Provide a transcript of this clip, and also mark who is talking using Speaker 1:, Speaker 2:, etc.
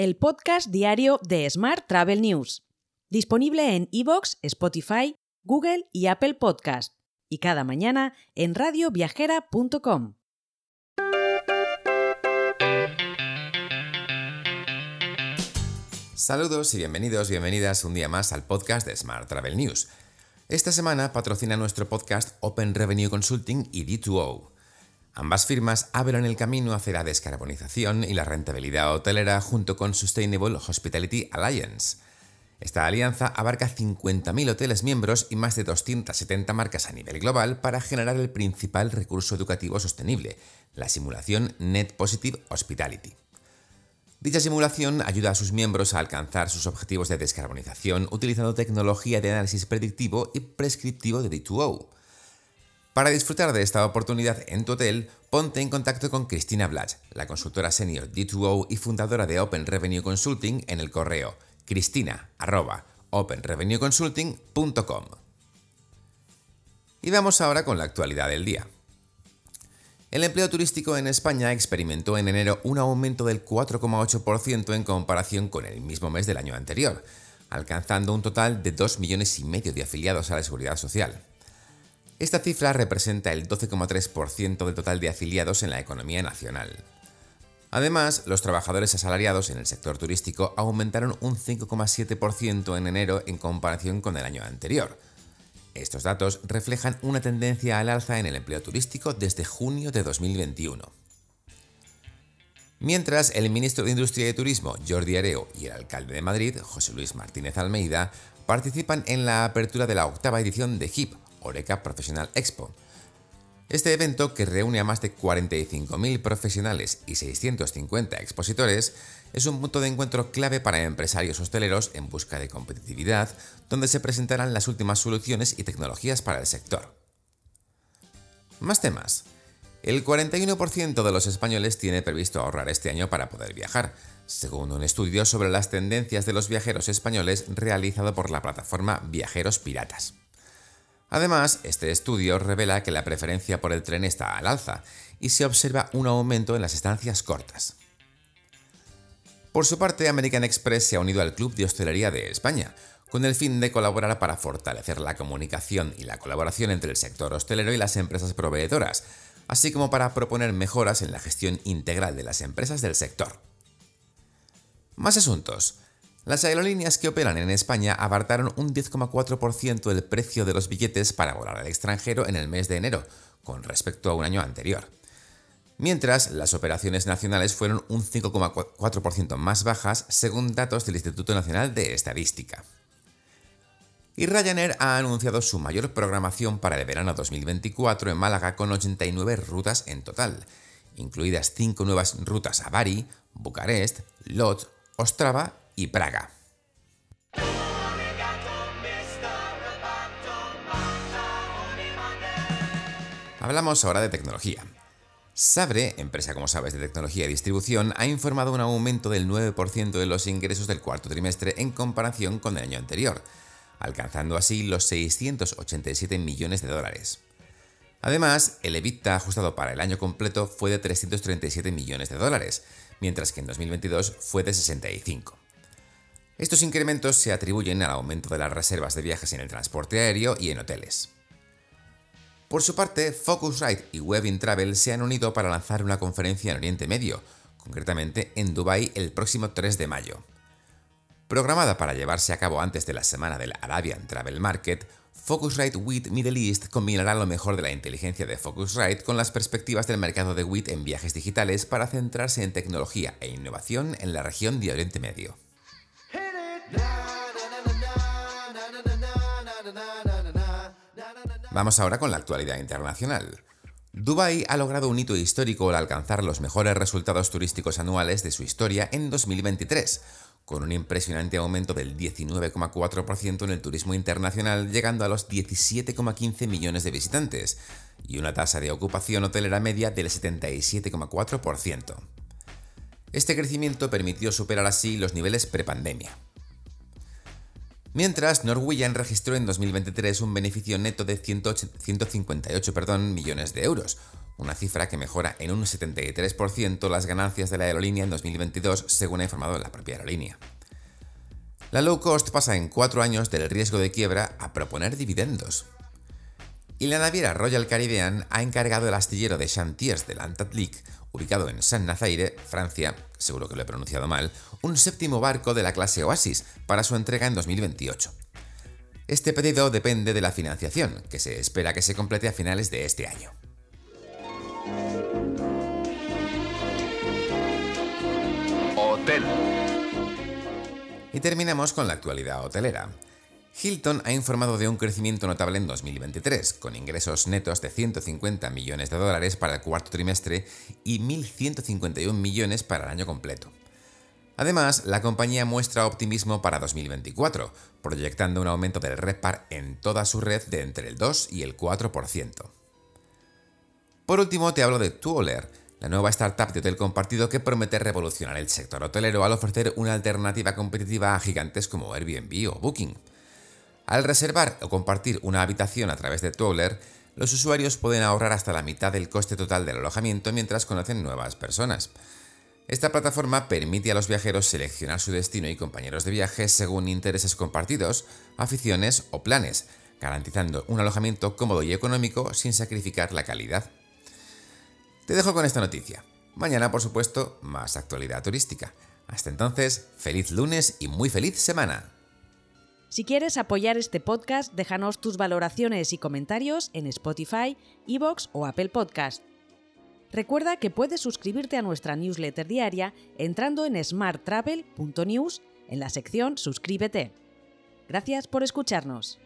Speaker 1: el podcast diario de Smart Travel News, disponible en iVoox, Spotify, Google y Apple Podcast, y cada mañana en radioviajera.com.
Speaker 2: Saludos y bienvenidos, bienvenidas un día más al podcast de Smart Travel News. Esta semana patrocina nuestro podcast Open Revenue Consulting y D2O. Ambas firmas abren el camino hacia la descarbonización y la rentabilidad hotelera junto con Sustainable Hospitality Alliance. Esta alianza abarca 50.000 hoteles miembros y más de 270 marcas a nivel global para generar el principal recurso educativo sostenible, la simulación Net Positive Hospitality. Dicha simulación ayuda a sus miembros a alcanzar sus objetivos de descarbonización utilizando tecnología de análisis predictivo y prescriptivo de D2O. Para disfrutar de esta oportunidad en tu hotel, ponte en contacto con Cristina Blach, la consultora senior D2O y fundadora de Open Revenue Consulting en el correo cristina.openrevenueconsulting.com. Y vamos ahora con la actualidad del día. El empleo turístico en España experimentó en enero un aumento del 4,8% en comparación con el mismo mes del año anterior, alcanzando un total de 2 millones y medio de afiliados a la Seguridad Social. Esta cifra representa el 12,3% del total de afiliados en la economía nacional. Además, los trabajadores asalariados en el sector turístico aumentaron un 5,7% en enero en comparación con el año anterior. Estos datos reflejan una tendencia al alza en el empleo turístico desde junio de 2021. Mientras, el ministro de Industria y Turismo, Jordi Areo, y el alcalde de Madrid, José Luis Martínez Almeida, participan en la apertura de la octava edición de HIP, Oreca Professional Expo. Este evento, que reúne a más de 45.000 profesionales y 650 expositores, es un punto de encuentro clave para empresarios hosteleros en busca de competitividad, donde se presentarán las últimas soluciones y tecnologías para el sector. Más temas. El 41% de los españoles tiene previsto ahorrar este año para poder viajar, según un estudio sobre las tendencias de los viajeros españoles realizado por la plataforma Viajeros Piratas. Además, este estudio revela que la preferencia por el tren está al alza y se observa un aumento en las estancias cortas. Por su parte, American Express se ha unido al Club de Hostelería de España, con el fin de colaborar para fortalecer la comunicación y la colaboración entre el sector hostelero y las empresas proveedoras, así como para proponer mejoras en la gestión integral de las empresas del sector. Más asuntos. Las aerolíneas que operan en España abartaron un 10,4% del precio de los billetes para volar al extranjero en el mes de enero, con respecto a un año anterior. Mientras, las operaciones nacionales fueron un 5,4% más bajas, según datos del Instituto Nacional de Estadística. Y Ryanair ha anunciado su mayor programación para el verano 2024 en Málaga con 89 rutas en total, incluidas 5 nuevas rutas a Bari, Bucarest, Lodz, Ostrava y Praga. Hablamos ahora de tecnología. Sabre, empresa como sabes de tecnología y distribución, ha informado un aumento del 9% de los ingresos del cuarto trimestre en comparación con el año anterior, alcanzando así los 687 millones de dólares. Además, el EBITDA ajustado para el año completo fue de 337 millones de dólares, mientras que en 2022 fue de 65. Estos incrementos se atribuyen al aumento de las reservas de viajes en el transporte aéreo y en hoteles. Por su parte, Focusrite y Webin Travel se han unido para lanzar una conferencia en Oriente Medio, concretamente en Dubái el próximo 3 de mayo. Programada para llevarse a cabo antes de la semana del Arabian Travel Market, Focusrite WIT Middle East combinará lo mejor de la inteligencia de Focusrite con las perspectivas del mercado de WIT en viajes digitales para centrarse en tecnología e innovación en la región de Oriente Medio. Vamos ahora con la actualidad internacional. Dubái ha logrado un hito histórico al alcanzar los mejores resultados turísticos anuales de su historia en 2023, con un impresionante aumento del 19,4% en el turismo internacional, llegando a los 17,15 millones de visitantes, y una tasa de ocupación hotelera media del 77,4%. Este crecimiento permitió superar así los niveles prepandemia. Mientras, Norwegian registró en 2023 un beneficio neto de 158 millones de euros, una cifra que mejora en un 73% las ganancias de la aerolínea en 2022, según ha informado la propia aerolínea. La low cost pasa en cuatro años del riesgo de quiebra a proponer dividendos. Y la naviera Royal Caribbean ha encargado el astillero de Chantiers de Lantatlic, ubicado en Saint-Nazaire, Francia, seguro que lo he pronunciado mal, un séptimo barco de la clase Oasis para su entrega en 2028. Este pedido depende de la financiación, que se espera que se complete a finales de este año.
Speaker 3: Hotel.
Speaker 2: Y terminamos con la actualidad hotelera. Hilton ha informado de un crecimiento notable en 2023, con ingresos netos de 150 millones de dólares para el cuarto trimestre y 1.151 millones para el año completo. Además, la compañía muestra optimismo para 2024, proyectando un aumento del REPAR en toda su red de entre el 2 y el 4%. Por último, te hablo de Tuoler, la nueva startup de hotel compartido que promete revolucionar el sector hotelero al ofrecer una alternativa competitiva a gigantes como Airbnb o Booking. Al reservar o compartir una habitación a través de Tuoler, los usuarios pueden ahorrar hasta la mitad del coste total del alojamiento mientras conocen nuevas personas. Esta plataforma permite a los viajeros seleccionar su destino y compañeros de viaje según intereses compartidos, aficiones o planes, garantizando un alojamiento cómodo y económico sin sacrificar la calidad. Te dejo con esta noticia. Mañana, por supuesto, más actualidad turística. Hasta entonces, feliz lunes y muy feliz semana.
Speaker 1: Si quieres apoyar este podcast, déjanos tus valoraciones y comentarios en Spotify, Evox o Apple Podcast. Recuerda que puedes suscribirte a nuestra newsletter diaria entrando en smarttravel.news en la sección Suscríbete. Gracias por escucharnos.